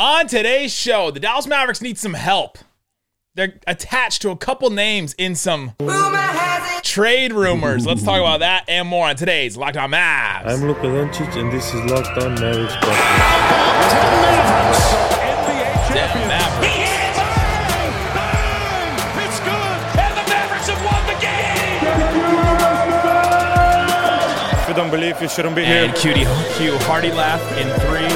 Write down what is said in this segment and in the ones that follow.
On today's show, the Dallas Mavericks need some help. They're attached to a couple names in some trade rumors. Let's talk about that and more on today's Locked On Mavs. I'm Luka Doncic, and this is Locked On Mavericks. Yeah, Mavericks. It's good, and the Mavericks have won the game. If you don't believe, you shouldn't be And here. Cutie Q Hardy laugh in three,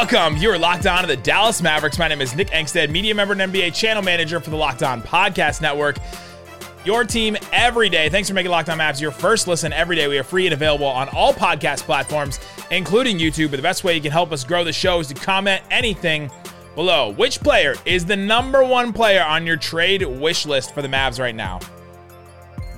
welcome. You are locked on to the Dallas Mavericks. My name is Nick Angstadt, media member and NBA channel manager for the Locked On Podcast Network. Your team every day. Thanks for making Locked On Mavs your first listen every day. We are free and available on all podcast platforms, including YouTube. But the best way you can help us grow the show is to comment anything below. Which player is the number one player on your trade wish list for the Mavs right now?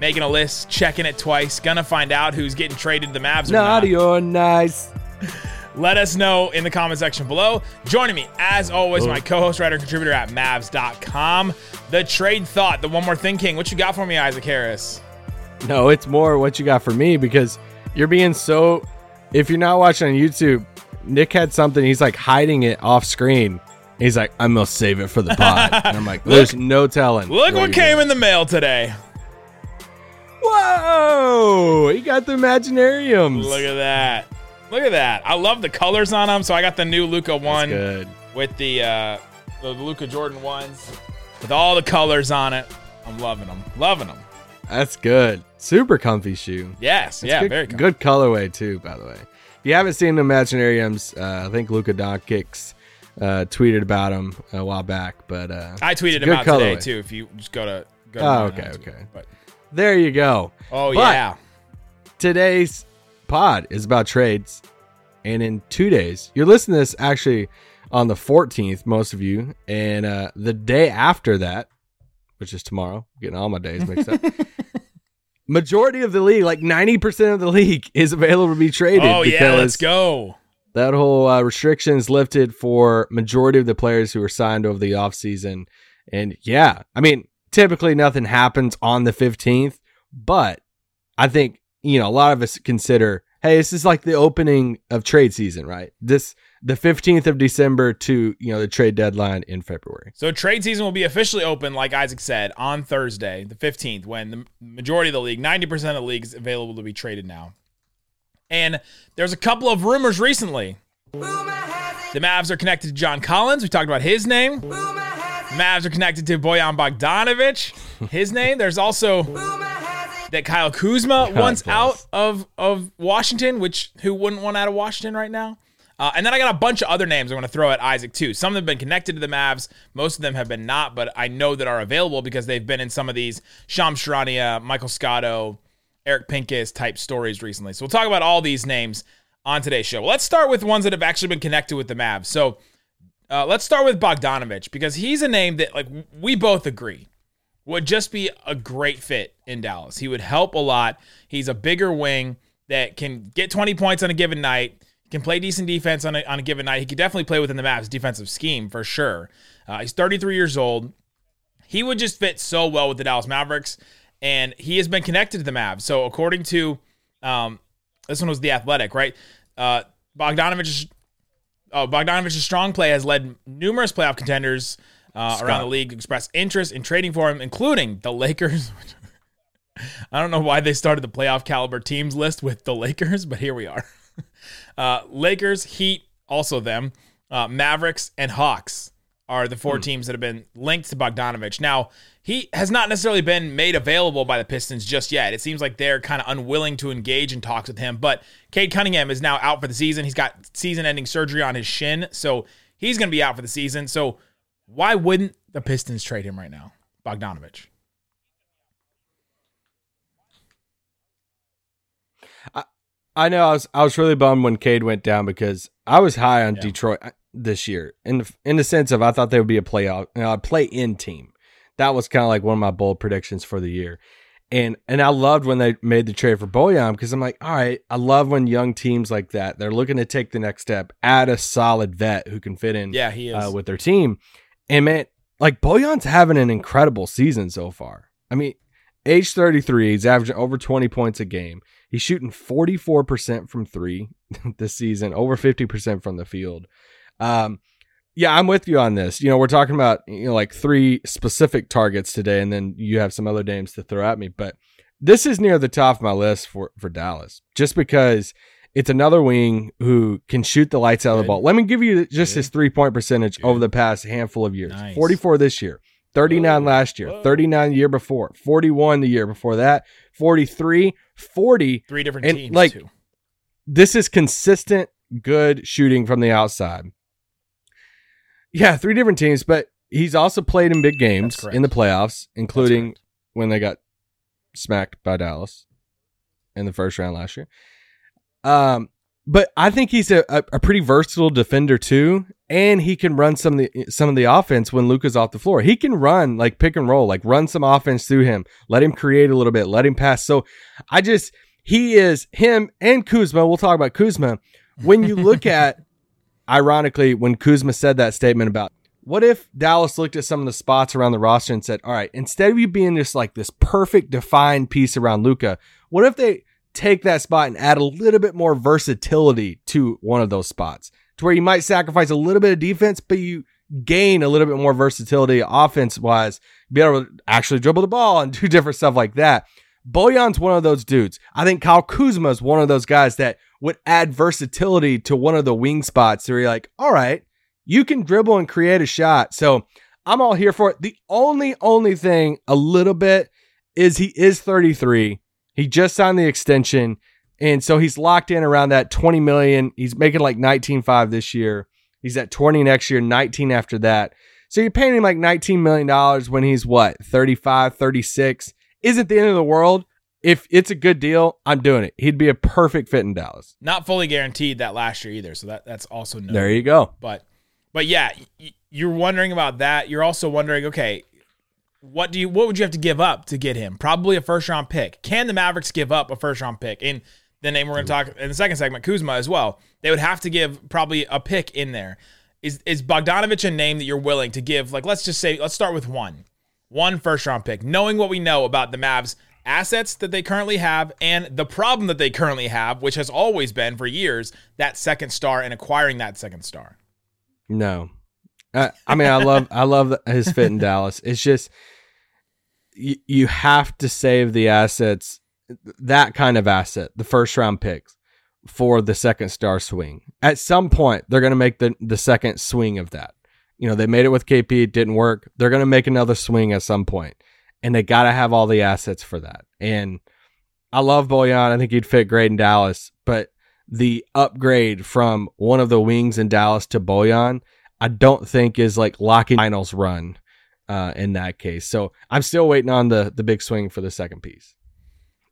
Making a list, checking it twice, gonna find out who's getting traded to the Mavs or not. Naughty or nice. Let us know in the comment section below. Joining me, as always, my co-host, writer, contributor at Mavs.com. The trade thought, the one more thing king. What you got for me, Isaac Harris? No, it's more what you got for me because you're being so. If you're not watching on YouTube, Nick had something. He's like hiding it off screen. He's like, I'm gonna save it for the pod. and I'm like, there's no telling. Look what came in the mail today. Whoa! He got the Imaginariums. Look at that. Look at that. I love the colors on them. So I got the new Luka one with the uh, the Luka Jordan ones with all the colors on it. I'm loving them. Loving them. That's good. Super comfy shoe. Yes. That's yeah. good, very cool. good colorway too. By the way, if you haven't seen the Imaginariums, uh, I think Luka Doncic uh, tweeted about them a while back. But uh, I tweeted about them today colorway. too. If you just go to go. to Oh, okay, okay. But There you go. oh But- yeah. today's pod is about trades. And in two days, you're listening to this actually on the 14th, most of you. And uh, the day after that, which is tomorrow, getting all my days mixed up. Majority of the league, like 90% of the league, is available to be traded. Oh yeah. Let's go. That whole uh, restriction is lifted for majority of the players who were signed over the offseason. And yeah, I mean, typically nothing happens on the 15th, but I think, you know, a lot of us consider, hey, this is like the opening of trade season, right? This the 15th of December to, you know, the trade deadline in February. So trade season will be officially open, like Isaac said, on Thursday, the 15th, when the majority of the league, 90% of the league is available to be traded now. And there's a couple of rumors recently. The Mavs are connected to John Collins. We talked about his name. The Mavs are connected to Bojan Bogdanovich. His name. There's also that Kyle Kuzma God wants bless. out of, of Washington, which who wouldn't want out of Washington right now? Uh, and then I got a bunch of other names I'm going to throw at Isaac too. Some of them have been connected to the Mavs. Most of them have been not, but I know that are available because they've been in some of these Shams Charania, Michael Scotto, Eric Pincus type stories recently. So we'll talk about all these names on today's show. Let's start with ones that have actually been connected with the Mavs. So uh, let's start with Bogdanovich because he's a name that like we both agree would just be a great fit in Dallas. He would help a lot. He's a bigger wing that can get 20 points on a given night. Can play decent defense on a, on a given night. He could definitely play within the Mavs defensive scheme for sure. Uh, he's 33 years old. He would just fit so well with the Dallas Mavericks, and he has been connected to the Mavs. So according to um, this one was the Athletic, right? Uh, Bogdanovich, oh, Bogdanovich's strong play has led numerous playoff contenders uh, around the league to express interest in trading for him, including the Lakers. I don't know why they started the playoff caliber teams list with the Lakers, but here we are. Uh, Lakers, Heat, also them. Uh, Mavericks and Hawks are the four teams that have been linked to Bogdanovich. Now, he has not necessarily been made available by the Pistons just yet. It seems like they're kind of unwilling to engage in talks with him. But Cade Cunningham is now out for the season. He's got season ending surgery on his shin. So he's going to be out for the season. So why wouldn't the Pistons trade him right now? Bogdanovich. I know I was I was really bummed when Cade went down because I was high on Detroit uh, this year in the, in the sense of I thought they would be a playoff uh, play in team. That was kind of like one of my bold predictions for the year. And and I loved when they made the trade for Bojan because I'm like, all right, I love when young teams like that they're looking to take the next step, add a solid vet who can fit in Yeah, he is. uh, with their team. And man, like Bojan's having an incredible season so far. I mean, age 33, he's averaging over 20 points a game. He's shooting 44% from three this season, over 50% from the field. Um, yeah, I'm with you on this. You know, we're talking about you know like three specific targets today, and then you have some other names to throw at me. But this is near the top of my list for for Dallas, just because it's another wing who can shoot the lights out of the ball. Let me give you just Good. his three point percentage Good. over the past handful of years. Nice. 44 this year, 39 last year, Whoa. 39 the year before, 41 the year before that, 43, 40. Three different And, teams like, too. This is consistent good shooting from the outside. Yeah, three different teams, but he's also played in big games in the playoffs, including when they got smacked by Dallas in the first round last year. Um, but I think he's a, a, a pretty versatile defender too, and he can run some of the some of the offense when Luka's off the floor. He can run like pick and roll, like run some offense through him, let him create a little bit, let him pass. So I just he is him and Kuzma. We'll talk about Kuzma. When you look at ironically, when Kuzma said that statement about what if Dallas looked at some of the spots around the roster and said, all right, instead of you being just like this perfect defined piece around Luka, what if they take that spot and add a little bit more versatility to one of those spots to where you might sacrifice a little bit of defense, but you gain a little bit more versatility offense wise, be able to actually dribble the ball and do different stuff like that. Bojan's one of those dudes. I think Kyle Kuzma is one of those guys that would add versatility to one of the wing spots where you're like, all right, you can dribble and create a shot. So I'm all here for it. The only, only thing a little bit is he is 33. He just signed the extension. And so he's locked in around that 20 million. He's making like 19.5 this year. He's at 20 next year, 19 after that. So you're paying him like 19 million dollars when he's what, 35, 36. Isn't the end of the world. If it's a good deal, I'm doing it. He'd be a perfect fit in Dallas. Not fully guaranteed that last year either, so that that's also no. There you go. But but yeah, y- you're wondering about that. You're also wondering, okay, what do you what would you have to give up to get him? Probably a first round pick. Can the Mavericks give up a first round pick? And the name we're going to talk in the second segment, Kuzma as well. They would have to give probably a pick in there. Is is Bogdanovich a name that you're willing to give? Like, let's just say, let's start with one, one first round pick, knowing what we know about the Mavs assets that they currently have and the problem that they currently have, which has always been for years, that second star and acquiring that second star. No, I, I mean I love I love his fit in Dallas. It's just you, you have to save the assets, that kind of asset, the first round picks for the second star swing. At some point, they're going to make the the second swing of that. You know, they made it with KP, it didn't work. They're going to make another swing at some point, and they got to have all the assets for that. And I love Bojan. I think he'd fit great in Dallas, but the upgrade from one of the wings in Dallas to Bojan, I don't think is like locking finals run uh, in that case. So I'm still waiting on the the big swing for the second piece.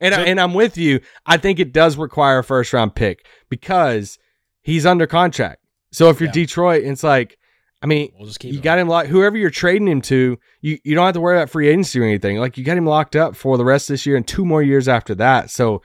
And So- I, and I'm with you. I think it does require a first round pick because he's under contract. So if you're Yeah. Detroit, it's like, I mean, We'll just keep you him. got him locked. Whoever you're trading him to, you you don't have to worry about free agency or anything. Like you got him locked up for the rest of this year and two more years after that. So,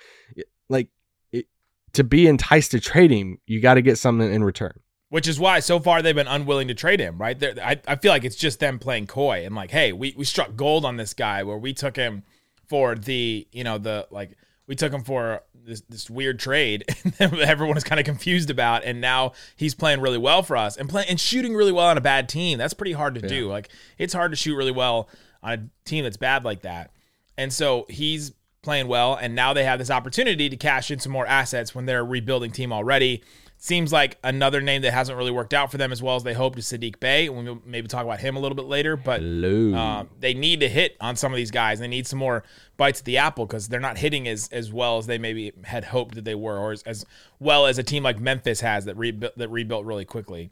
like, it, to be enticed to trade him, you got to get something in return. Which is why so far they've been unwilling to trade him, right? They're, I, I feel like it's just them playing coy and like, hey, we, we struck gold on this guy where we took him for the, you know, the like we took him for this, this weird trade that everyone is kind of confused about, and now he's playing really well for us and playing and shooting really well on a bad team. That's pretty hard to do. Like it's hard to shoot really well on a team that's bad like that. And so he's playing well, and now they have this opportunity to cash in some more assets when they're a rebuilding team already. Seems like another name that hasn't really worked out for them as well as they hoped is Saddiq Bey. and We'll maybe talk about him a little bit later, but um, they need to hit on some of these guys. They need some more bites at the apple because they're not hitting as, as well as they maybe had hoped that they were, or as, as well as a team like Memphis has that rebuilt that rebuilt really quickly.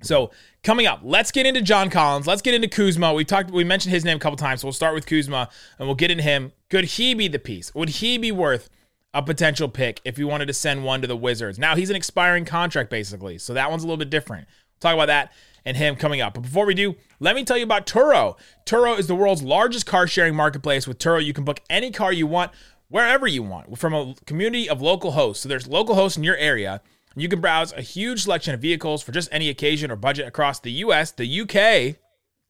So coming up, let's get into John Collins. Let's get into Kuzma. We talked, we mentioned his name a couple times, so we'll start with Kuzma and we'll get into him. Could he be the piece? Would he be worth a potential pick if you wanted to send one to the Wizards? Now he's an expiring contract basically, so that one's a little bit different. We'll talk about that and him coming up. But before we do, let me tell you about Turo. Turo is the world's largest car sharing marketplace. With Turo, you can book any car you want wherever you want from a community of local hosts. So there's local hosts in your area. You can browse a huge selection of vehicles for just any occasion or budget across the US, the UK,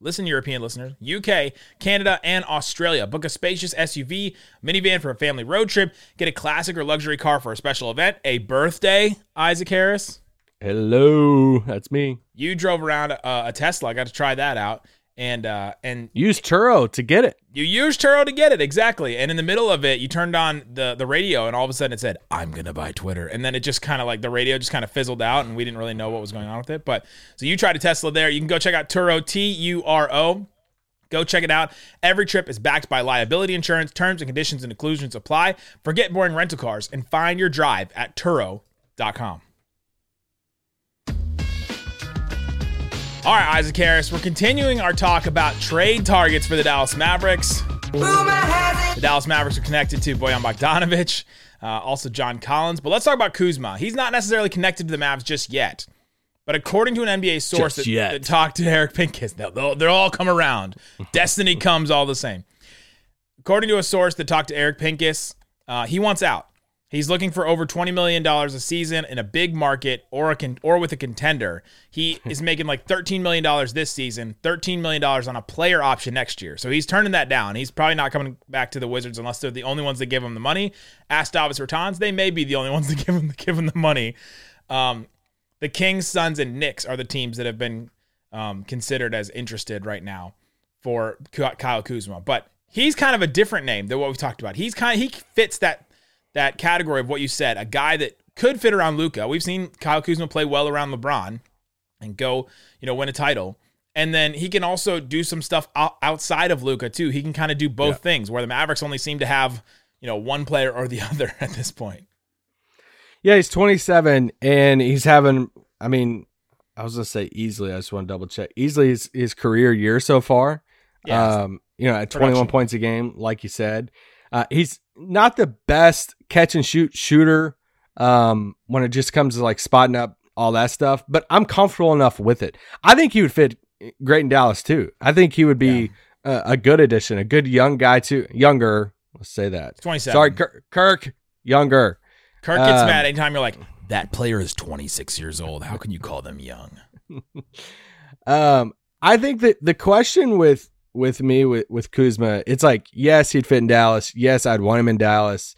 listen, European listeners, UK, Canada, and Australia. Book a spacious SUV, minivan for a family road trip. Get a classic or luxury car for a special event, a birthday, Isaac Harris. Hello, that's me. You drove around a, a Tesla. I got to try that out. And uh, and Use Turo to get it. you use Turo to get it exactly. And in the middle of it, you turned on the the radio, and all of a sudden it said, "I'm gonna buy Twitter." And then it just kind of like the radio just kind of fizzled out, and we didn't really know what was going on with it. But so you tried a Tesla there. You can go check out Turo T U R O. Go check it out. Every trip is backed by liability insurance. Terms and conditions and inclusions apply. Forget boring rental cars and find your drive at Turo.com. All right, Isaac Harris, we're continuing our talk about trade targets for the Dallas Mavericks. The Dallas Mavericks are connected to Bojan Bogdanovic, uh, also John Collins. But let's talk about Kuzma. He's not necessarily connected to the Mavs just yet. But according to an NBA source that, that talked to Eric Pincus, they'll, they'll, they'll all come around. Destiny comes all the same. According to a source that talked to Eric Pincus, uh, he wants out. He's looking for over twenty million dollars a season in a big market or a con- or with a contender. He is making like thirteen million dollars this season, thirteen million dollars on a player option next year. So he's turning that down. He's probably not coming back to the Wizards unless they're the only ones that give him the money. Ask Davis Bertans; they may be the only ones that give him give him the money. Um, the Kings, Suns, and Knicks are the teams that have been um, considered as interested right now for Kyle Kuzma. But he's kind of a different name than what we've talked about. He's kind of, he fits that that category of what you said, a guy that could fit around Luka. We've seen Kyle Kuzma play well around LeBron and go, you know, win a title. And then he can also do some stuff outside of Luka too. He can kind of do both things where the Mavericks only seem to have, you know, one player or the other at this point. Yeah, he's 27 and he's having, I mean, I was going to say easily. I just want to double check. Easily his, his career year so far. Yeah. Um, you know, at 21 Production. points a game, like you said. Uh, he's not the best catch and shoot shooter um, when it just comes to like spotting up all that stuff, but I'm comfortable enough with it. I think he would fit great in Dallas too. I think he would be a, a good addition, a good young guy too. Younger, let's say that. 27. Sorry, Kirk, Kirk younger. Kirk gets Um, mad anytime you're like, that player is 26 years old. How can you call them young? Um, I think that the question with with me with with Kuzma, it's like yes, he'd fit in Dallas. Yes, I'd want him in Dallas.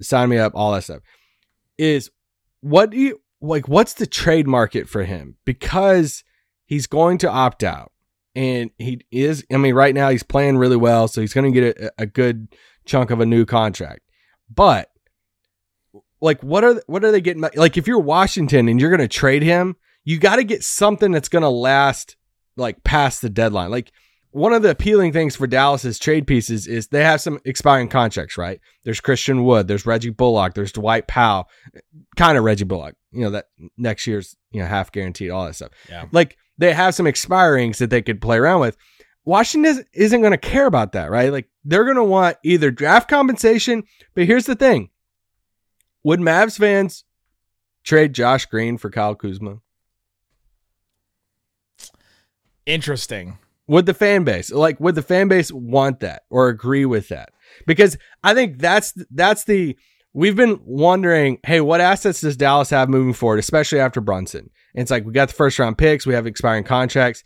Sign me up, all that stuff. Is what do you like? What's the trade market for him? Because he's going to opt out, and he is. I mean, right now he's playing really well, so he's going to get a, a good chunk of a new contract. But like, what are what are they getting? Like, if you're Washington and you're going to trade him, you got to get something that's going to last like past the deadline. Like one of the appealing things for Dallas's trade pieces is they have some expiring contracts, right? There's Christian Wood, there's Reggie Bullock, there's Dwight Powell, kind of Reggie Bullock, you know, that next year's, you know, half guaranteed, all that stuff. Yeah. Like they have some expirings that they could play around with. Washington isn't- isn't going to care about that, right? Like they're going to want either draft compensation, but here's the thing. Would Mavs fans trade Josh Green for Kyle Kuzma? Interesting. Would the fan base like would the fan base want that or agree with that? Because I think that's that's the we've been wondering, hey, what assets does Dallas have moving forward, especially after Brunson? And it's like we got the first round picks, we have expiring contracts.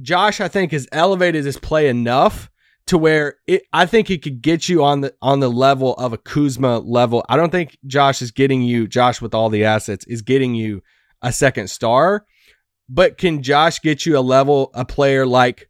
Josh, I think, has elevated his play enough to where it I think he could get you on the on the level of a Kuzma level. I don't think Josh is getting you, Josh with all the assets, is getting you a second star. But can Josh get you a level, a player like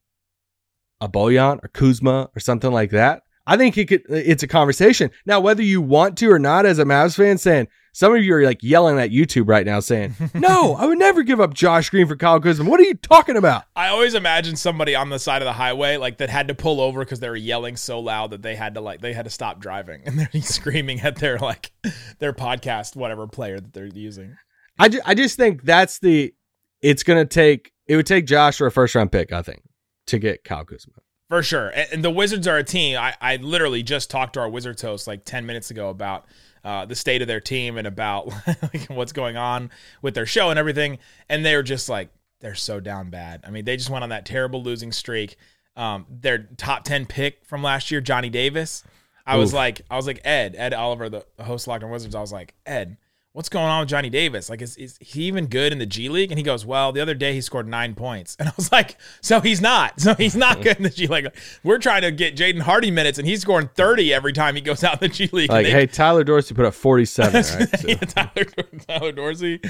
a Bojan or Kuzma or something like that? I think he could. Uh, it's a conversation now. Whether you want to or not, as a Mavs fan, saying some of you are like yelling at YouTube right now, saying, "No, I would never give up Josh Green for Kyle Kuzma." What are you talking about? I always imagine somebody on the side of the highway like that had to pull over because they were yelling so loud that they had to like they had to stop driving and they're screaming at their like their podcast whatever player that they're using. I, ju- I just think that's the. It's gonna take. It would take Josh for a first round pick, I think, to get Kyle Kuzma. For sure. And, the Wizards are a team. I, I literally just talked to our Wizards host like 10 minutes ago about uh, the state of their team and about like, what's going on with their show and everything. And they're just like, they're so down bad. I mean, they just went on that terrible losing streak. Um, their top 10 pick from last year, Johnny Davis. I was like, I was like, Ed, Ed Oliver, the host of Locked on Wizards. I was like, Ed, what's going on with Johnny Davis? Like, is, is he even good in the G League? And he goes, well, the other day he scored nine points. And I was like, so he's not. So he's not good in the G League. We're trying to get Jaden Hardy minutes, and he's scoring 30 every time he goes out in the G League. Like, And hey, Tyler Dorsey put up 47, right? So- yeah, Tyler, Tyler Dorsey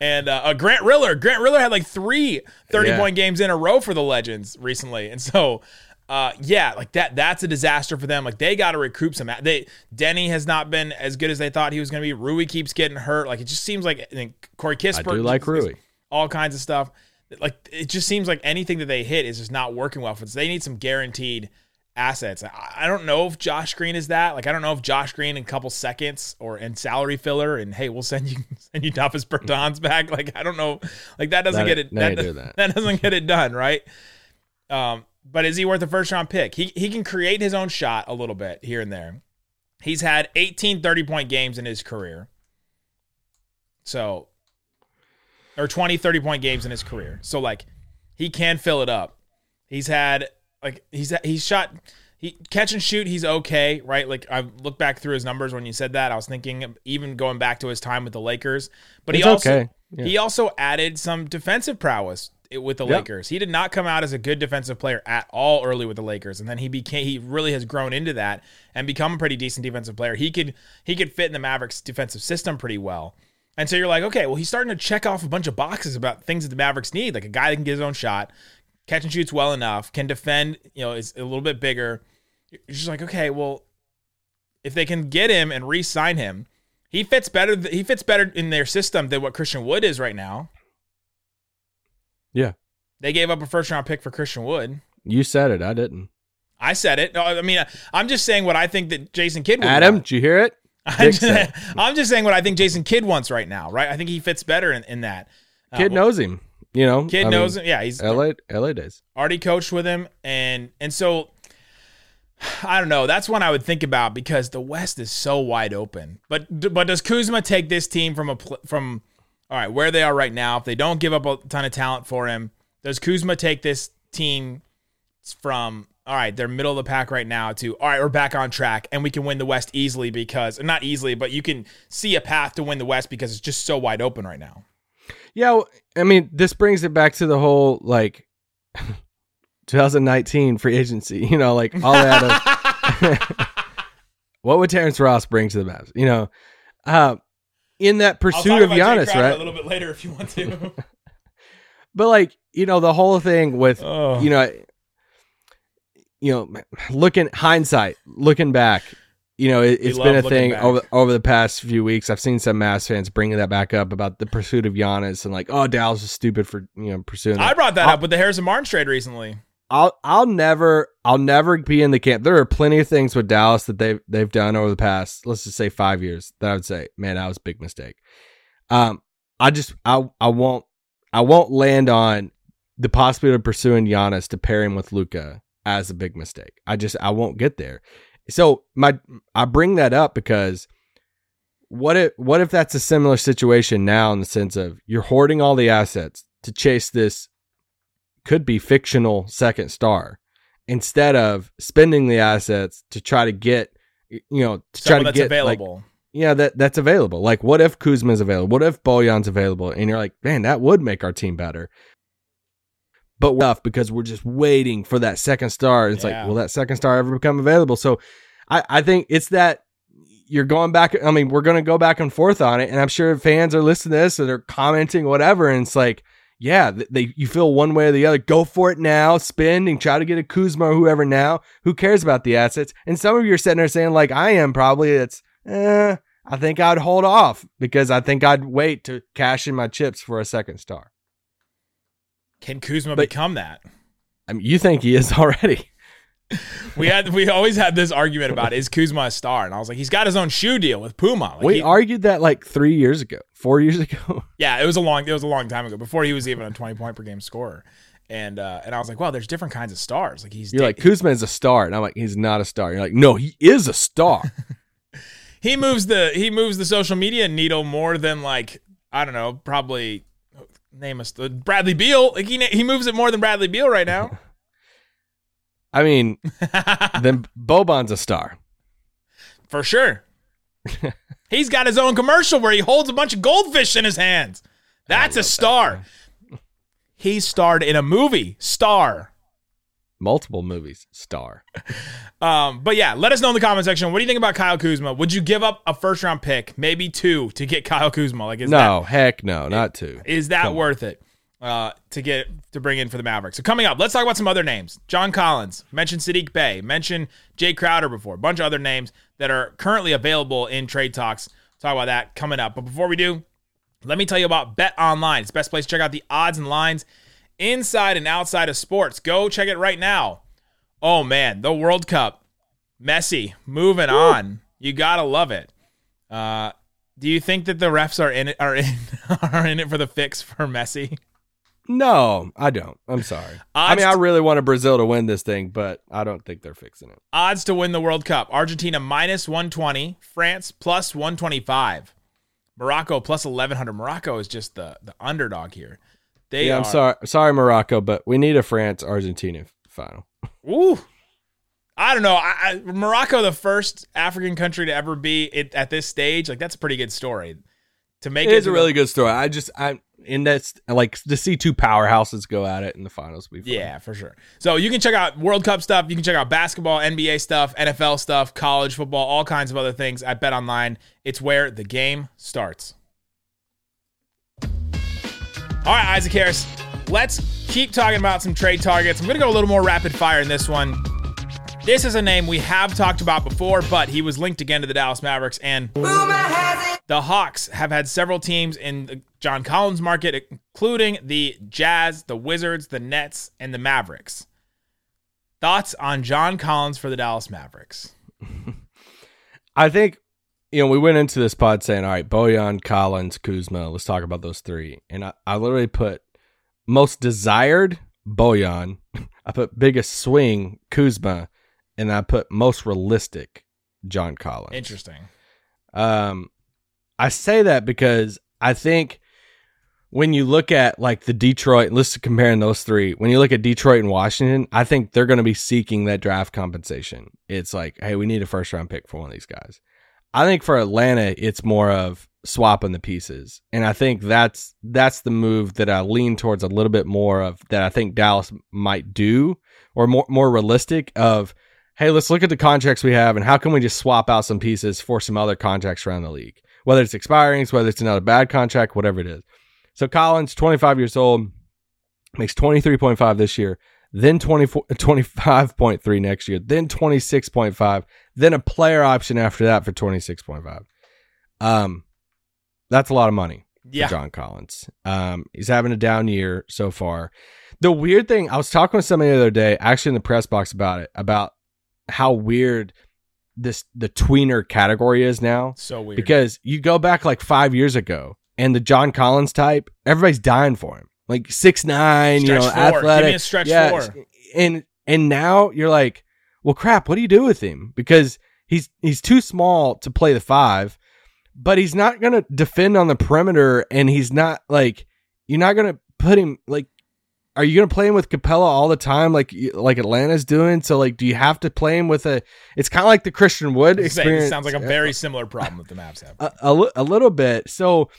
and uh, uh, Grant Riller. Grant Riller had like three 30 Yeah. point games in a row for the Legends recently. And so, uh, yeah, like that, that's a disaster for them. Like they got to recoup some. They Deni has not been as good as they thought he was going to be. Rui keeps getting hurt. Like it just seems like I think Corey I do like Rui. all kinds of stuff. Like it just seems like anything that they hit is just not working well for us. They need some guaranteed assets. I, I don't know if Josh Green is that. Like I don't know if Josh Green in a couple seconds or in salary filler and hey, we'll send you send you Duffus Bertans back. Like I don't know. Like that doesn't That- get it. That, that. that doesn't get it done, right? Um, but is he worth a first round pick? He he can create his own shot a little bit here and there. He's had 18 30 point games in his career. So or 20 30 point games in his career. So like he can fill it up. He's had like he's he's shot he catch and shoot he's okay, right? Like I looked back through his numbers when you said that. I was thinking even going back to his time with the Lakers, but he also okay. Yeah. he also added some defensive prowess with the Yep. Lakers. He did not come out as a good defensive player at all early with the Lakers, and then he became he really has grown into that and become a pretty decent defensive player. He could he could fit in the Mavericks defensive system pretty well. And so you're like, okay, well, he's starting to check off a bunch of boxes about things that the Mavericks need, like a guy that can get his own shot, catch and shoots well enough, can defend, you know, is a little bit bigger. You're just like, okay, well, if they can get him and re-sign him, he fits better. He fits better in their system than what Christian Wood is right now. Yeah. They gave up a first round pick for Christian Wood. You said it. I didn't. I said it. No, I mean, I'm just saying what I think that Jason Kidd Adam, want. did you hear it? I'm just, I'm just saying what I think Jason Kidd wants right now, right? I think he fits better in, in that. Uh, Kidd well, knows him. You know, Kidd I knows mean, him. Yeah, he's LA, LA days. already coached with him, and and so I don't know. That's one I would think about because the West is so wide open. But but does Kuzma take this team from a from all right where they are right now? If they don't give up a ton of talent for him, does Kuzma take this team from all right they're middle of the pack right now to all right we're back on track and we can win the West easily because not easily but you can see a path to win the West because it's just so wide open right now. Yeah, I mean, this brings it back to the whole like 2019 free agency. You know, like all that. Of, what would Terrence Ross bring to the Mavs? You know, uh, in that pursuit of Giannis, right? A little bit later if you want to. But like, you know, the whole thing with Oh. you know, you know, looking hindsight, looking back, you know, it, it's been a thing back. over over the past few weeks. I've seen some Mavs fans bringing that back up about the pursuit of Giannis and like, oh, Dallas is stupid for you know pursuing. I that. brought that I'll- up with the Harrison Barnes trade recently. I'll I'll never I'll never be in the camp. There are plenty of things with Dallas that they've they've done over the past let's just say five years that I would say, man, that was a big mistake. Um, I just I I won't I won't land on the possibility of pursuing Giannis to pair him with Luka as a big mistake. I just I won't get there. So my I bring that up because what if what if that's a similar situation now in the sense of you're hoarding all the assets to chase this could be fictional second star instead of spending the assets to try to get you know to try to that's get like available. yeah that that's available. Like what if Kuzma's available? What if Bojan's available? And you're like man that would make our team better. But we're tough because we're just waiting for that second star. It's Yeah. like will that second star ever become available? So I I think it's that you're going back I mean we're going to go back and forth on it and I'm sure fans are listening to this or they're commenting whatever and it's like yeah, they you feel one way or the other. Go for it now, spend and try to get a Kuzma or whoever now. Who cares about the assets? And some of you are sitting there saying, like I am probably, it's eh, I think I'd hold off because I think I'd wait to cash in my chips for a second star. Can Kuzma But- become that? I mean, you think he is already. We had we always had this argument about is Kuzma a star, and I was like, he's got his own shoe deal with Puma. Like we he- argued that like three years ago, four years ago. yeah, it was a long it was a long time ago before he was even a twenty point per game scorer, and uh, and I was like, well, there's different kinds of stars. Like he's You're like, Kuzma is a star. And I'm like, he's not a star. You're like, no, he is a star. he moves the he moves the social media needle more than like I don't know, probably name us Bradley Beal. Like he he moves it more than Bradley Beal right now. I mean, then Boban's a star. For sure. He's got his own commercial where he holds a bunch of goldfish in his hands. That's a star. he starred in a movie. Star. Multiple movies. Star. Um, but yeah, let us know in the comment section. What do you think about Kyle Kuzma? Would you give up a first round pick, maybe two, to get Kyle Kuzma? Like, is no, heck no, not two. Is that worth it uh, to get to bring in for the Mavericks? So coming up, let's talk about some other names. John Collins mentioned Saddiq Bey, mentioned Jay Crowder before, a bunch of other names that are currently available in trade talks. Talk about that coming up. But before we do, let me tell you about BetOnline. It's the best place to check out the odds and lines inside and outside of sports. Go check it right now. Oh man, the World Cup, Messi moving Woo. on. You gotta love it. Uh, do you think that the refs are in it are in are in it for the fix for Messi? No, I don't. I'm sorry. Odds I mean, I really wanted Brazil to win this thing, but I don't think they're fixing it. Odds to win the World Cup: Argentina minus 120, France plus 125, Morocco plus 1100. Morocco is just the the underdog here. They yeah, are, I'm sorry, sorry, Morocco, but we need a France Argentina final. Ooh, I don't know. I, I, Morocco, the first African country to ever be it, at this stage, like that's a pretty good story. To make it, it is a really good story. I just I in that like to see two powerhouses go at it in the finals. Be yeah, for sure. So you can check out World Cup stuff. You can check out basketball, NBA stuff, NFL stuff, college football, all kinds of other things at BetOnline. It's where the game starts. All right, Isaac Harris, let's keep talking about some trade targets. I'm going to go a little more rapid fire in this one. This is a name we have talked about before, but he was linked again to the Dallas Mavericks, and the Hawks have had several teams in the John Collins market, including the Jazz, the Wizards, the Nets, and the Mavericks. Thoughts on John Collins for the Dallas Mavericks? I think you know, we went into this pod saying, all right, Bojan, Collins, Kuzma, let's talk about those three. And I, I literally put most desired Bojan, I put biggest swing Kuzma, and I put most realistic John Collins. Interesting. Um, I say that because I think when you look at like the Detroit, let's comparing those three. When you look at Detroit and Washington, I think they're going to be seeking that draft compensation. It's like, hey, we need a first round pick for one of these guys. I think for Atlanta, it's more of swapping the pieces, and I think that's that's the move that I lean towards a little bit more of that I think Dallas might do, or more more realistic of, hey, let's look at the contracts we have and how can we just swap out some pieces for some other contracts around the league, whether it's expiring, whether it's another bad contract, whatever it is. So Collins, 25 years old, makes 23.5 this year then 24, 25.3 next year, then 26.5, then a player option after that for 26.5. Um, that's a lot of money yeah. for John Collins. Um, he's having a down year so far. The weird thing, I was talking with somebody the other day, actually in the press box about it, about how weird this the tweener category is now. So weird. Because you go back like five years ago and the John Collins type, everybody's dying for him like six nine, you know, four. athletic. Give me a stretch yeah, four. And and now you're like, well, crap. What do you do with him? Because he's he's too small to play the five, but he's not gonna defend on the perimeter, and he's not like you're not gonna put him like. Are you gonna play him with Capela all the time, like like Atlanta's doing? So like, do you have to play him with a? It's kind of like the Christian Wood experience. It sounds like a very similar problem that the Mavs have. A, a, a little bit. So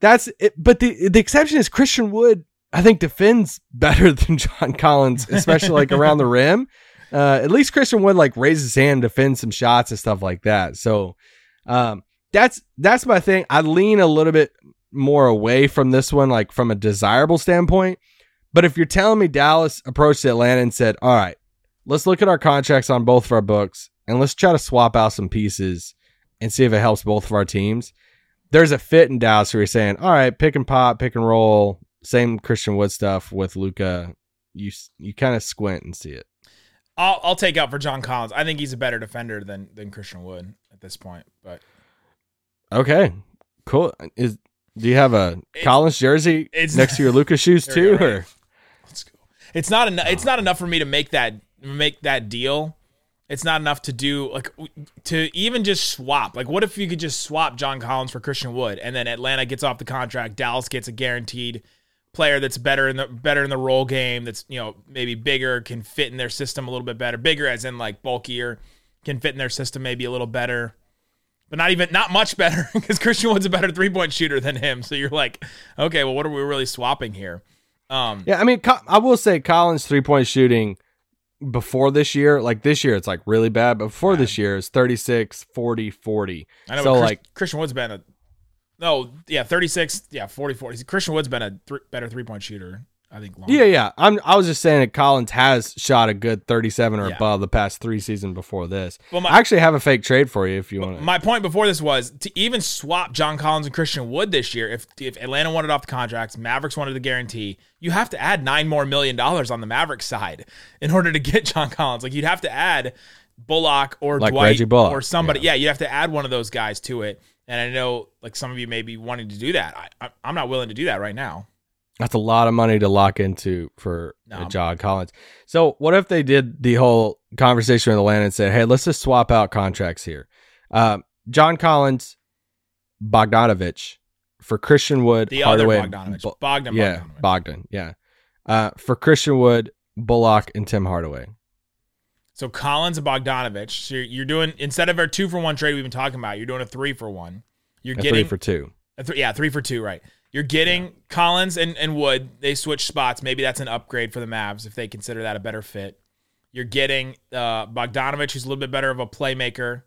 that's it. But the the exception is Christian Wood I think defends better than John Collins, especially like around the rim. Uh, at least Christian Wood like raises his hand, defends some shots and stuff like that. So um, that's that's my thing. I lean a little bit more away from this one, like from a desirable standpoint. But if you're telling me Dallas approached Atlanta and said, "All right, let's look at our contracts on both of our books and let's try to swap out some pieces and see if it helps both of our teams," there's a fit in Dallas where you're saying, "All right, pick and pop, pick and roll, same Christian Wood stuff with Luka. You you kind of squint and see it. I'll I'll take out for John Collins. I think he's a better defender than than Christian Wood at this point. But okay, cool. Is do you have a it's, Collins jersey it's, next to your Luka shoes too? Or let's go. It's not enough. It's not enough for me to make that make that deal. It's not enough to do like to even just swap. Like, what if you could just swap John Collins for Christian Wood, and then Atlanta gets off the contract, Dallas gets a guaranteed player that's better in the better in the role game that's you know maybe bigger can fit in their system a little bit better bigger as in like bulkier can fit in their system maybe a little better but not even not much better because Christian Wood's a better three point shooter than him. So you're like, okay, well, what are we really swapping here? Um, Yeah, I mean, I will say Collins' three point shooting before this year, like this year, it's like really bad, but before this year, it's 36, 40, 40. I know so, Chris- like, Christian Wood's been a no, yeah, 36, yeah, 40, 40. Christian Wood's been a th- better three point shooter, I think. Long. yeah, yeah. I'm, I was just saying that Collins has shot a good 37 or Yeah. above the past three seasons before this. Well, my- I actually have a fake trade for you if you want. My point before this was to even swap John Collins and Christian Wood this year. If if Atlanta wanted off the contracts, Mavericks wanted the guarantee, you have to add nine more million dollars on the Mavericks side in order to get John Collins. Like you'd have to add Bullock or Like Dwight Bullock, or somebody. Yeah. you'd have to add one of those guys to it. And I know like some of you may be wanting to do that. I, I, I'm not willing to do that right now. That's a lot of money to lock into for uh. John Collins. So what if they did the whole conversation with Atlanta and said, "Hey, let's just swap out contracts here. Um, John Collins, Bogdanovich for Christian Wood, The Hardaway, other Bogdanovich, Bu- Bogdan, yeah, Bogdanovich. Bogdan, yeah, uh, for Christian Wood, Bullock, and Tim Hardaway. So Collins and Bogdanovich. So you're, you're doing instead of our two for one trade we've been talking about, you're doing a three for one. You're A getting three for two. Th- yeah, three for two, right? You're getting Collins and, and Wood. They switch spots. Maybe that's an upgrade for the Mavs if they consider that a better fit. You're getting uh, Bogdanovich, who's a little bit better of a playmaker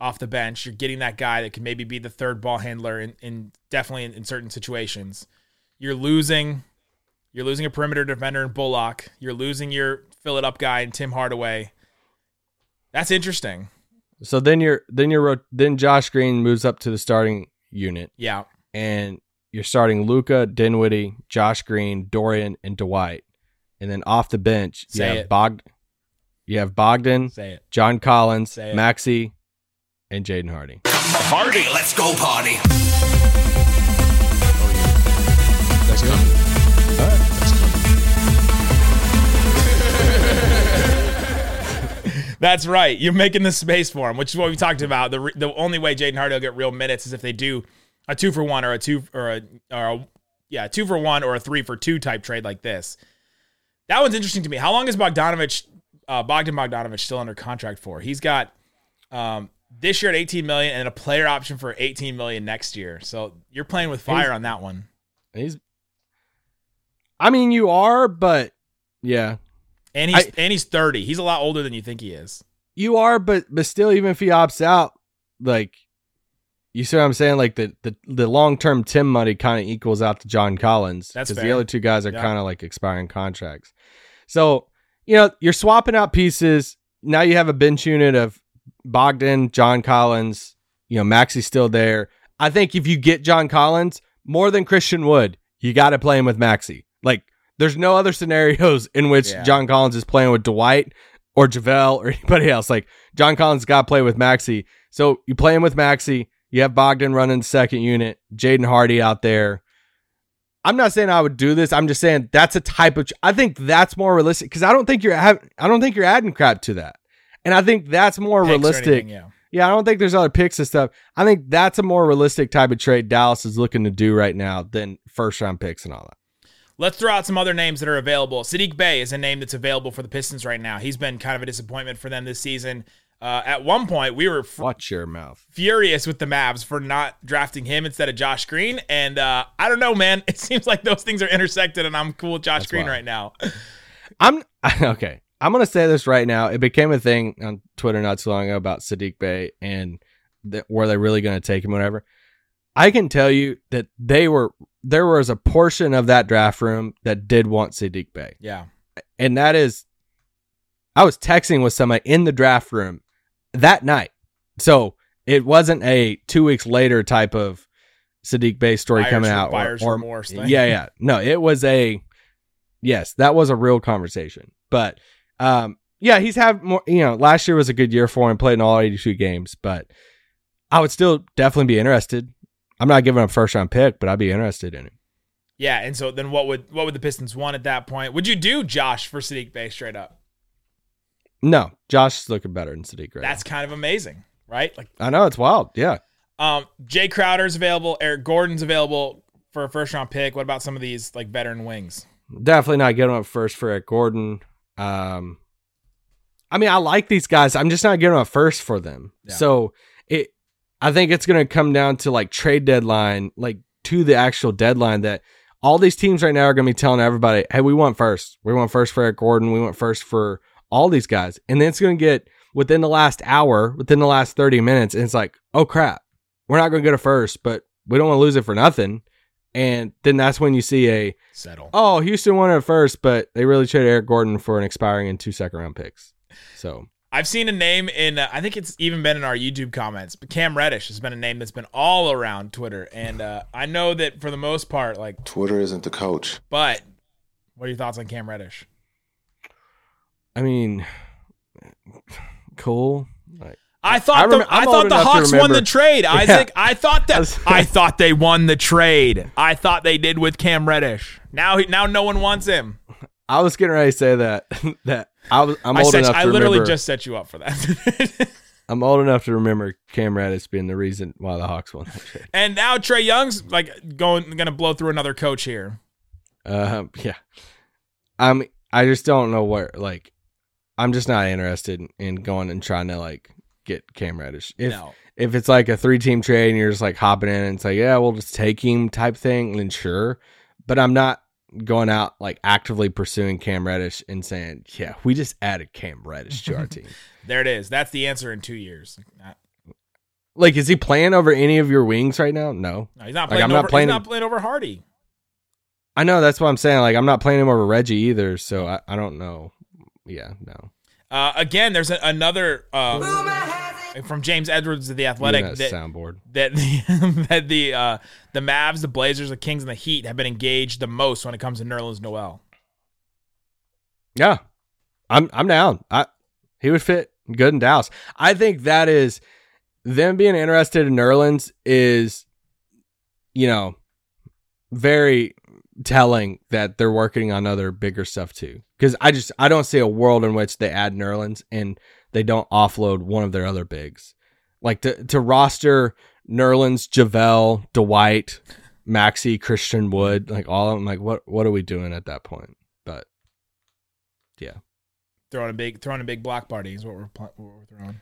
off the bench. You're getting that guy that can maybe be the third ball handler in, in definitely in, in certain situations. You're losing, you're losing a perimeter defender in Bullock. You're losing your fill it up guy in Tim Hardaway. That's interesting. So then you're then you're then Josh Green moves up to the starting unit, Yeah, and you're starting Luka, Dinwiddie, Josh Green, Dorian, and Dwight, and then off the bench you have it. Bog, you have Bogdan, say it. John Collins, Say it. Maxi, and Jaden Hardy. Party. Let's go party. That's coming. That's coming. That's right. You're making the space for him, which is what we talked about. The re- the only way Jaden Hardy will get real minutes is if they do a two for one or a two or a or a, yeah two for one or a three for two type trade like this. That one's interesting to me. How long is Bogdanovich uh, Bogdan Bogdanovich still under contract for? He's got um, this year at 18 million and a player option for 18 million next year. So you're playing with fire He's- on that one. He's, I mean, you are, but yeah, And he's I- and he's 30. He's a lot older than you think he is. you are, but but still, even if he opts out, like you see what I'm saying, like the the, the long term Tim money kind of equals out to John Collins because the other two guys are Yeah. kind of like expiring contracts. So you know you're swapping out pieces. Now you have a bench unit of Bogdan, John Collins. You know Maxi's still there. I think if you get John Collins more than Christian Wood, you got to play him with Maxi. Like there's no other scenarios in which Yeah. John Collins is playing with Dwight or JaVale or anybody else. Like John Collins got to play with Maxi. So you play him with Maxi. You have Bogdan running the second unit, Jaden Hardy out there. I'm not saying I would do this. I'm just saying that's a type of. I think that's more realistic because I don't think you're. I don't think you're adding crap to that, and I think that's more Picks realistic. anything, yeah. Yeah, I don't think there's other picks and stuff. I think that's a more realistic type of trade Dallas is looking to do right now than first round picks and all that. Let's throw out some other names that are available. Saddiq Bey is a name that's available for the Pistons right now. He's been kind of a disappointment for them this season. Uh, at one point, we were f- Watch your mouth. furious with the Mavs for not drafting him instead of Josh Green. And uh, I don't know, man. It seems like those things are intersected, and I'm cool with Josh That's Green wild. right now. I'm okay. I'm gonna say this right now. It became a thing on Twitter not too long ago about Saddiq Bey and that were they really gonna take him, whatever. I can tell you that they were there was a portion of that draft room that did want Saddiq Bey. Yeah. And that is I was texting with somebody in the draft room that night. So it wasn't a two weeks later type of Saddiq Bey story Buyer's coming out. or- buyer's or- thing. Yeah, yeah. No, it was a yes, that was a real conversation. But um yeah, he's had more you know, last year was a good year for him, played in all eighty two games, but I would still definitely be interested. I'm not giving him a first round pick, but I'd be interested in him. Yeah. And so then what would what would the Pistons want at that point? Would you do Josh for Saddiq Bey straight up? No, Josh is looking better than Saddiq right That's kind of amazing, right? Like. I know it's wild. Yeah. Um, Jay Crowder's available. Eric Gordon's available for a first round pick. What about some of these like veteran wings? Definitely not getting up first for Eric Gordon. Um, I mean, I like these guys. I'm just not getting up first for them. Yeah. So it, I think it's going to come down to like trade deadline, like to the actual deadline that all these teams right now are going to be telling everybody, hey, we want first. We want first for Eric Gordon. We want first for all these guys. And then it's going to get within the last hour, within the last 30 minutes, and it's like, oh crap, we're not going to get a first, but we don't want to lose it for nothing. And then that's when you see a, Settle. oh, Houston won it first, but they really traded Eric Gordon for an expiring and two second round picks. So I've seen a name in, uh, I think it's even been in our YouTube comments, but Cam Reddish has been a name that's been all around Twitter. And uh, I know that for the most part, like, Twitter isn't the coach. but what are your thoughts on Cam Reddish? I mean, cool. Like, I thought I the, rem- I I'm thought the Hawks won the trade, Yeah. Isaac. I thought that I thought they won the trade. I thought they did with Cam Reddish. Now he, now no one wants him. I was getting ready to say that that I was I'm I, old set, enough I literally remember. just set you up for that. I'm old enough to remember Cam Reddish being the reason why the Hawks won that trade. and now Trae Young's like going going to blow through another coach here. Um, yeah. I'm. I just don't know where. Like, I'm just not interested in, in going and trying to like get Cam Reddish. If no. if it's like a three team trade and you're just like hopping in and it's like, yeah, we'll just take him type thing, then sure. But I'm not going out like actively pursuing Cam Reddish and saying, yeah, we just added Cam Reddish to our team. There it is. That's the answer in two years. Like, is he playing over any of your wings right now? No. No, he's not Like. I'm over, not playing He's not playing over Hardy. I know that's what I'm saying. Like, I'm not playing him over Reggie either, so I, I don't know. Yeah, no. Uh, again, there's a, another uh, from James Edwards of the Athletic that that, soundboard. that the that the uh, the Mavs, the Blazers, the Kings, and the Heat have been engaged the most when it comes to Nerlens Noel. Yeah, I'm I'm down. I he would fit good in Dallas. I think that is them being interested in Nerlens is, you know, very telling that they're working on other bigger stuff too. Because I just I don't see a world in which they add Nerlens and they don't offload one of their other bigs, like to to roster Nerlens, Javale, Dwight, Maxi, Christian Wood, like all of them. Like what what are we doing at that point? But yeah. Throwing a big throwing a big block party is what we're what we're throwing.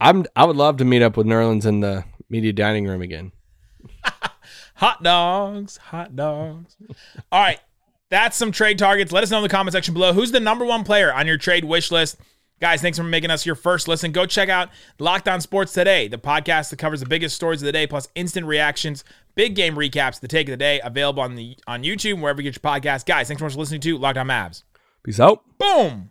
I'm I would love to meet up with Nerlens in the media dining room again. Hot dogs, hot dogs. All right. That's some trade targets. Let us know in the comment section below. Who's the number one player on your trade wish list? Guys, thanks for making us your first listen. Go check out Locked On Sports Today, the podcast that covers the biggest stories of the day, plus instant reactions, big game recaps, the take of the day, available on the on YouTube, wherever you get your podcast. Guys, thanks so much for listening to Locked On Mavs. Peace out. Boom.